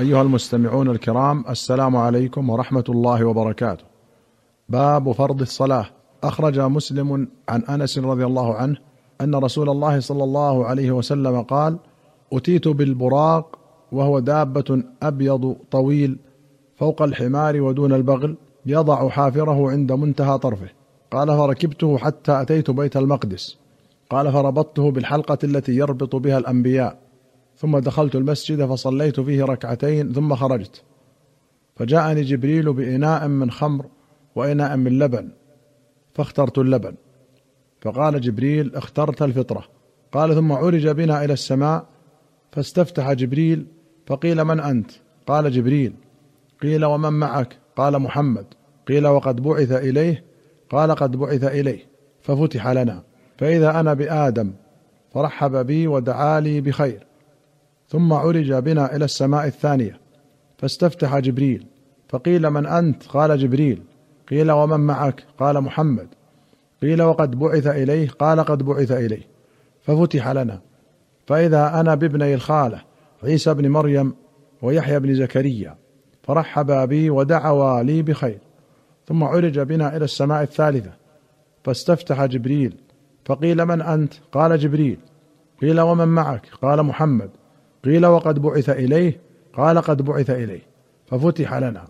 أيها المستمعون الكرام السلام عليكم ورحمة الله وبركاته. باب فرض الصلاة أخرج مسلم عن أنس رضي الله عنه أن رسول الله صلى الله عليه وسلم قال: أتيت بالبراق وهو دابة أبيض طويل فوق الحمار ودون البغل يضع حافره عند منتهى طرفه. قال فركبته حتى أتيت بيت المقدس. قال فربطته بالحلقة التي يربط بها الأنبياء ثم دخلت المسجد فصليت فيه ركعتين ثم خرجت. فجاءني جبريل بإناء من خمر وإناء من لبن فاخترت اللبن. فقال جبريل اخترت الفطرة. قال ثم عرج بنا إلى السماء فاستفتح جبريل فقيل من أنت؟ قال جبريل قيل ومن معك؟ قال محمد قيل وقد بعث إليه؟ قال قد بعث إليه. ففتح لنا. فإذا أنا بآدم فرحب بي ودعا لي بخير. ثم عرج بنا إلى السماء الثانية فاستفتح جبريل فقيل من أنت؟ قال جبريل قيل ومن معك؟ قال محمد قيل وقد بعث إليه؟ قال قد بعث إليه. ففتح لنا فإذا أنا بابني الخالة عيسى بن مريم ويحيى بن زكريا فرحبا بي ودعوا لي بخير. ثم عرج بنا إلى السماء الثالثة فاستفتح جبريل فقيل من أنت؟ قال جبريل قيل ومن معك؟ قال محمد قيل وقد بعث إليه قال قد بعث إليه ففتح لنا.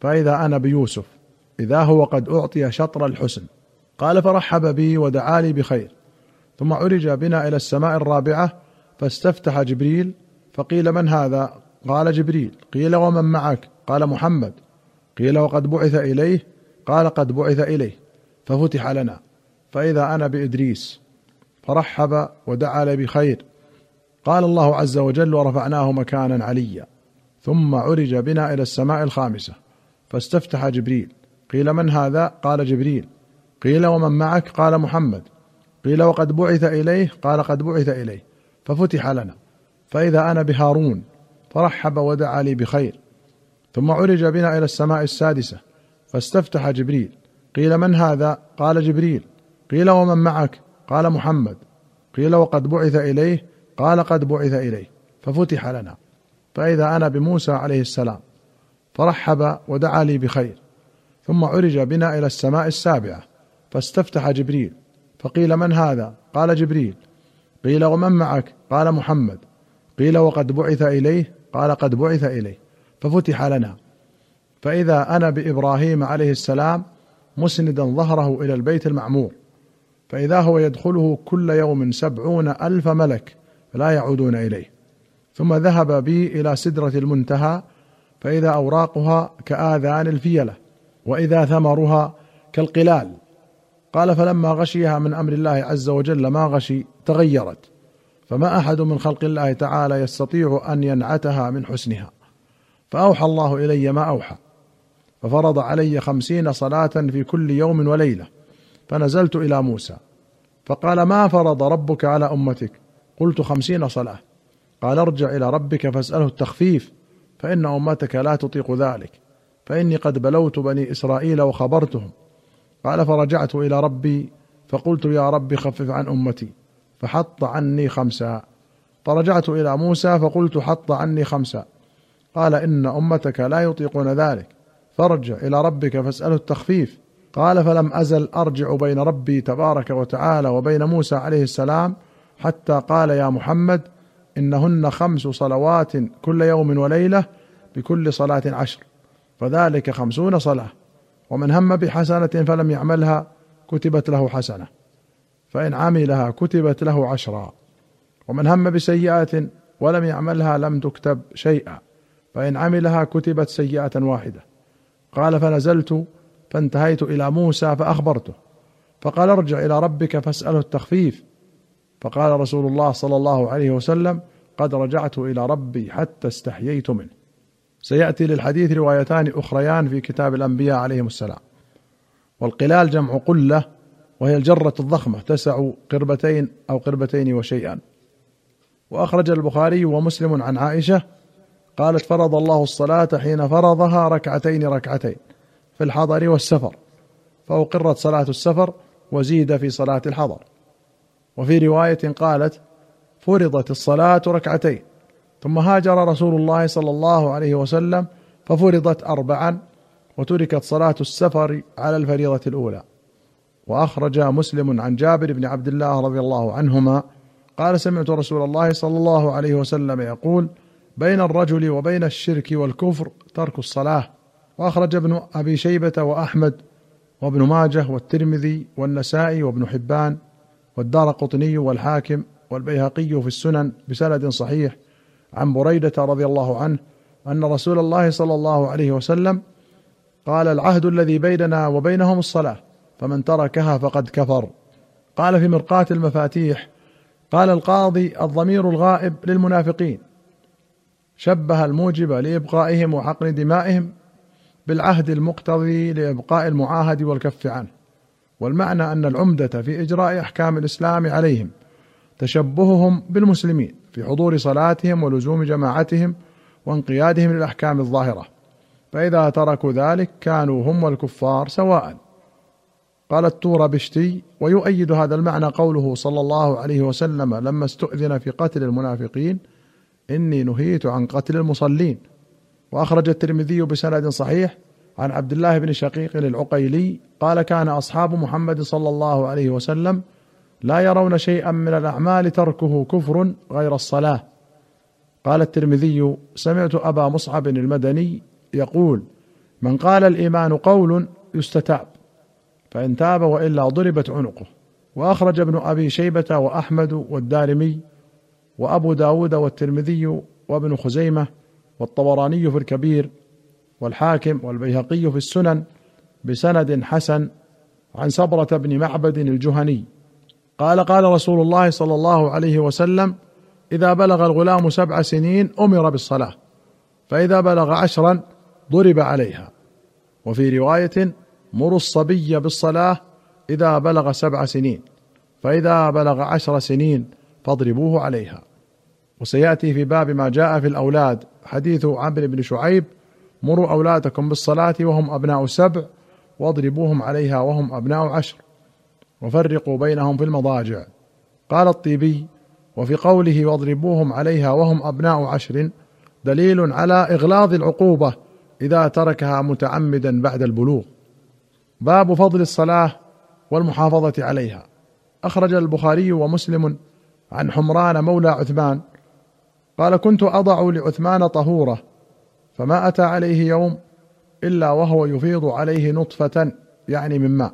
فإذا أنا بيوسف إذا هو قد أعطي شطر الحسن. قال فرحب بي ودعا لي بخير. ثم عرج بنا إلى السماء الرابعة فاستفتح جبريل فقيل من هذا؟ قال جبريل. قيل ومن معك؟ قال محمد. قيل وقد بعث إليه قال قد بعث إليه ففتح لنا. فإذا أنا بإدريس فرحب ودعا لي بخير. قال الله عز وجل ورفعناه مكانا عليا. ثم عرج بنا إلى السماء الخامسة. فاستفتح جبريل. قيل من هذا؟ قال جبريل. قيل ومن معك؟ قال محمد. قيل وقد بعث إليه؟ قال قد بعث إليه. ففتح لنا. فإذا أنا بهارون فرحب ودعا لي بخير. ثم عرج بنا إلى السماء السادسة. فاستفتح جبريل. قيل من هذا؟ قال جبريل. قيل ومن معك؟ قال محمد. قيل وقد بعث إليه؟ قال قد بعث اليه ففتح لنا. فإذا أنا بموسى عليه السلام فرحب ودعا لي بخير ثم عرج بنا إلى السماء السابعة فاستفتح جبريل فقيل من هذا؟ قال جبريل. قيل ومن معك؟ قال محمد. قيل وقد بعث إليه؟ قال قد بعث إليه ففتح لنا. فإذا أنا بإبراهيم عليه السلام مسندا ظهره إلى البيت المعمور فإذا هو يدخله كل يوم سبعون ألف ملك فلا يعودون إليه. ثم ذهب بي إلى سدرة المنتهى فإذا أوراقها كآذان الفيلة وإذا ثمرها كالقلال. قال فلما غشيها من أمر الله عز وجل ما غشي تغيرت. فما أحد من خلق الله تعالى يستطيع أن ينعتها من حسنها. فأوحى الله إلي ما أوحى. ففرض علي خمسين صلاة في كل يوم وليلة فنزلت إلى موسى. فقال ما فرض ربك على أمتك؟ قلت خمسين صلاة. قال ارجع إلى ربك فاسأله التخفيف فإن أمتك لا تطيق ذلك فإني قد بلوت بني إسرائيل وخبرتهم. قال فرجعت إلى ربي فقلت يا رب خفف عن أمتي فحط عني خمسا فرجعت إلى موسى فقلت حط عني خمسا قال إن أمتك لا يطيقون ذلك فارجع إلى ربك فاسأله التخفيف. قال فلم أزل أرجع بين ربي تبارك وتعالى وبين موسى عليه السلام حتى قال يا محمد إنهن خمس صلوات كل يوم وليلة بكل صلاة عشر فذلك خمسون صلاة ومن هم بحسنة فلم يعملها كتبت له حسنة فإن عملها كتبت له عشرا ومن هم بسيئة ولم يعملها لم تكتب شيئا فإن عملها كتبت سيئة واحدة قال فنزلت فانتهيت إلى موسى فأخبرته فقال ارجع إلى ربك فاسأله التخفيف فقال رسول الله صلى الله عليه وسلم قد رجعت إلى ربي حتى استحييت منه. سيأتي للحديث روايتان أخريان في كتاب الأنبياء عليهم السلام. والقلال جمع قلة وهي الجرة الضخمة تسع قربتين أو قربتين وشيئا. وأخرج البخاري ومسلم عن عائشة قالت فرض الله الصلاة حين فرضها ركعتين ركعتين في الحضر والسفر فأقرت صلاة السفر وزيد في صلاة الحضر. وفي رواية قالت فرضت الصلاة ركعتين ثم هاجر رسول الله صلى الله عليه وسلم ففرضت اربعا وتركت صلاة السفر على الفريضة الأولى. وأخرج مسلم عن جابر بن عبد الله رضي الله عنهما قال سمعت رسول الله صلى الله عليه وسلم يقول بين الرجل وبين الشرك والكفر ترك الصلاة. وأخرج ابن أبي شيبة وأحمد وابن ماجه والترمذي والنسائي وابن حبان والدار قطني والحاكم والبيهقي في السنن بسند صحيح عن بريدة رضي الله عنه أن رسول الله صلى الله عليه وسلم قال العهد الذي بيننا وبينهم الصلاة فمن تركها فقد كفر. قال في مرقاة المفاتيح قال القاضي الضمير الغائب للمنافقين شبه الموجب لإبقائهم وحقن دمائهم بالعهد المقتضي لإبقاء المعاهد والكف عنه. والمعنى أن العمدة في إجراء أحكام الإسلام عليهم تشبههم بالمسلمين في حضور صلاتهم ولزوم جماعتهم وانقيادهم للأحكام الظاهرة. فإذا تركوا ذلك كانوا هم والكفار سواء. قال التور بشتي ويؤيد هذا المعنى قوله صلى الله عليه وسلم لما استؤذن في قتل المنافقين إني نهيت عن قتل المصلين. وأخرج الترمذي بسند صحيح عن عبد الله بن شقيق العقيلي قال كان أصحاب محمد صلى الله عليه وسلم لا يرون شيئا من الأعمال تركه كفر غير الصلاة. قال الترمذي سمعت أبا مصعب المدني يقول من قال الإيمان قول يستتاب فإن تاب وإلا ضربت عنقه. وأخرج ابن أبي شيبة وأحمد والدارمي وأبو داود والترمذي وابن خزيمة والطبراني في الكبير والحاكم والبيهقي في السنن بسند حسن عن سبرة بن معبد الجهني. قال قال رسول الله صلى الله عليه وسلم إذا بلغ الغلام سبع سنين أمر بالصلاة فإذا بلغ عشرا ضرب عليها. وفي رواية مروا الصبي بالصلاة إذا بلغ سبع سنين فإذا بلغ عشر سنين فاضربوه عليها. وسيأتي في باب ما جاء في الأولاد حديث عمرو بن شعيب مروا أولادكم بالصلاة وهم أبناء سبع واضربوهم عليها وهم أبناء عشر وفرقوا بينهم في المضاجع. قال الطيبي وفي قوله واضربوهم عليها وهم أبناء عشر دليل على إغلاظ العقوبة إذا تركها متعمدا بعد البلوغ. باب فضل الصلاة والمحافظة عليها. أخرج البخاري ومسلم عن حمران مولى عثمان قال كنت أضع لعثمان طهورة فما أتى عليه يوم إلا وهو يفيض عليه نطفة يعني من ماء.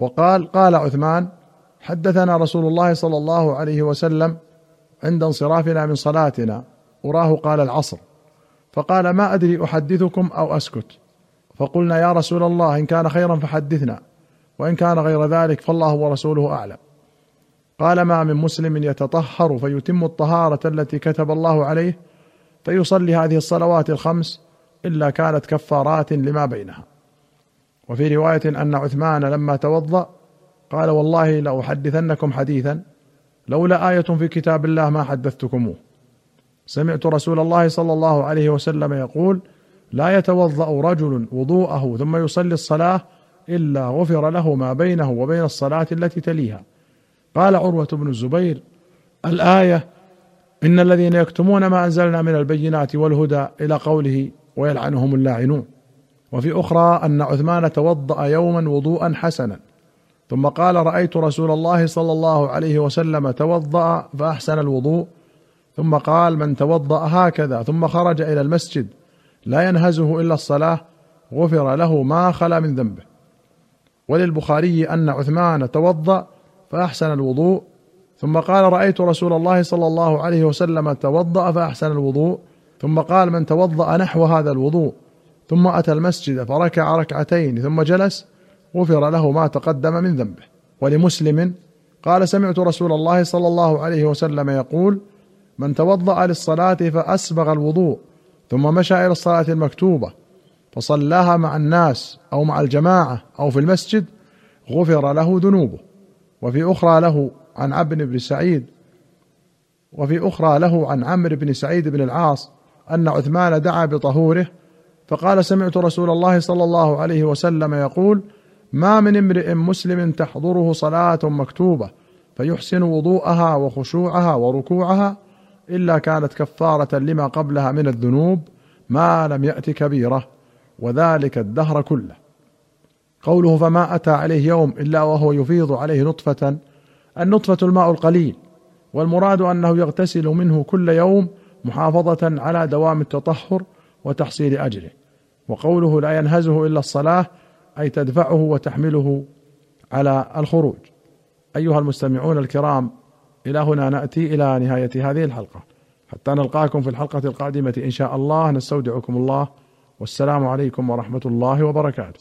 وقال قال عثمان حدثنا رسول الله صلى الله عليه وسلم عند انصرافنا من صلاتنا أراه قال العصر. فقال ما أدري أحدثكم أو أسكت. فقلنا يا رسول الله إن كان خيرا فحدثنا وإن كان غير ذلك فالله ورسوله أعلم. قال ما من مسلم يتطهر فيتم الطهارة التي كتب الله عليه فيصلي هذه الصلوات الخمس إلا كانت كفارات لما بينها. وفي رواية أن عثمان لما توضأ قال والله لأحدثنكم حديثا لولا آية في كتاب الله ما حدثتكموه. سمعت رسول الله صلى الله عليه وسلم يقول لا يتوضأ رجل وضوءه ثم يصلي الصلاة إلا غفر له ما بينه وبين الصلاة التي تليها. قال عروة بن الزبير الآية إن الذين يكتمون ما أنزلنا من البينات والهدى إلى قوله ويلعنهم اللاعنون. وفي أخرى أن عثمان توضأ يوما وضوءا حسنا. ثم قال رأيت رسول الله صلى الله عليه وسلم توضأ فأحسن الوضوء. ثم قال من توضأ هكذا. ثم خرج إلى المسجد. لا ينهزه إلا الصلاة. غفر له ما خلا من ذنبه. وللبخاري أن عثمان توضأ فأحسن الوضوء. ثم قال رأيت رسول الله صلى الله عليه وسلم توضأ فأحسن الوضوء. ثم قال من توضأ نحو هذا الوضوء. ثم أتى المسجد فركع ركعتين ثم جلس غفر له ما تقدم من ذنبه. ولمسلم قال سمعت رسول الله صلى الله عليه وسلم يقول من توضأ للصلاة فأسبغ الوضوء ثم مشى إلى الصلاة المكتوبة فصلاها مع الناس أو مع الجماعة أو في المسجد غفر له ذنوبه. وفي أخرى له عن عبد بن سعيد وفي أخرى له عن عمرو بن سعيد بن العاص أن عثمان دعا بطهوره فقال سمعت رسول الله صلى الله عليه وسلم يقول ما من امرئ مسلم تحضره صلاة مكتوبة فيحسن وضوءها وخشوعها وركوعها إلا كانت كفارة لما قبلها من الذنوب ما لم يأت كبيرة وذلك الدهر كله. قوله فما أتى عليه يوم إلا وهو يفيض عليه نطفة النطفة الماء القليل والمراد أنه يغتسل منه كل يوم محافظة على دوام التطهر وتحصيل اجره وقوله لا ينهزه إلا الصلاة أي تدفعه وتحمله على الخروج. أيها المستمعون الكرام إلى هنا نأتي إلى نهاية هذه الحلقة. حتى نلقاكم في الحلقة القادمة إن شاء الله نستودعكم الله والسلام عليكم ورحمة الله وبركاته.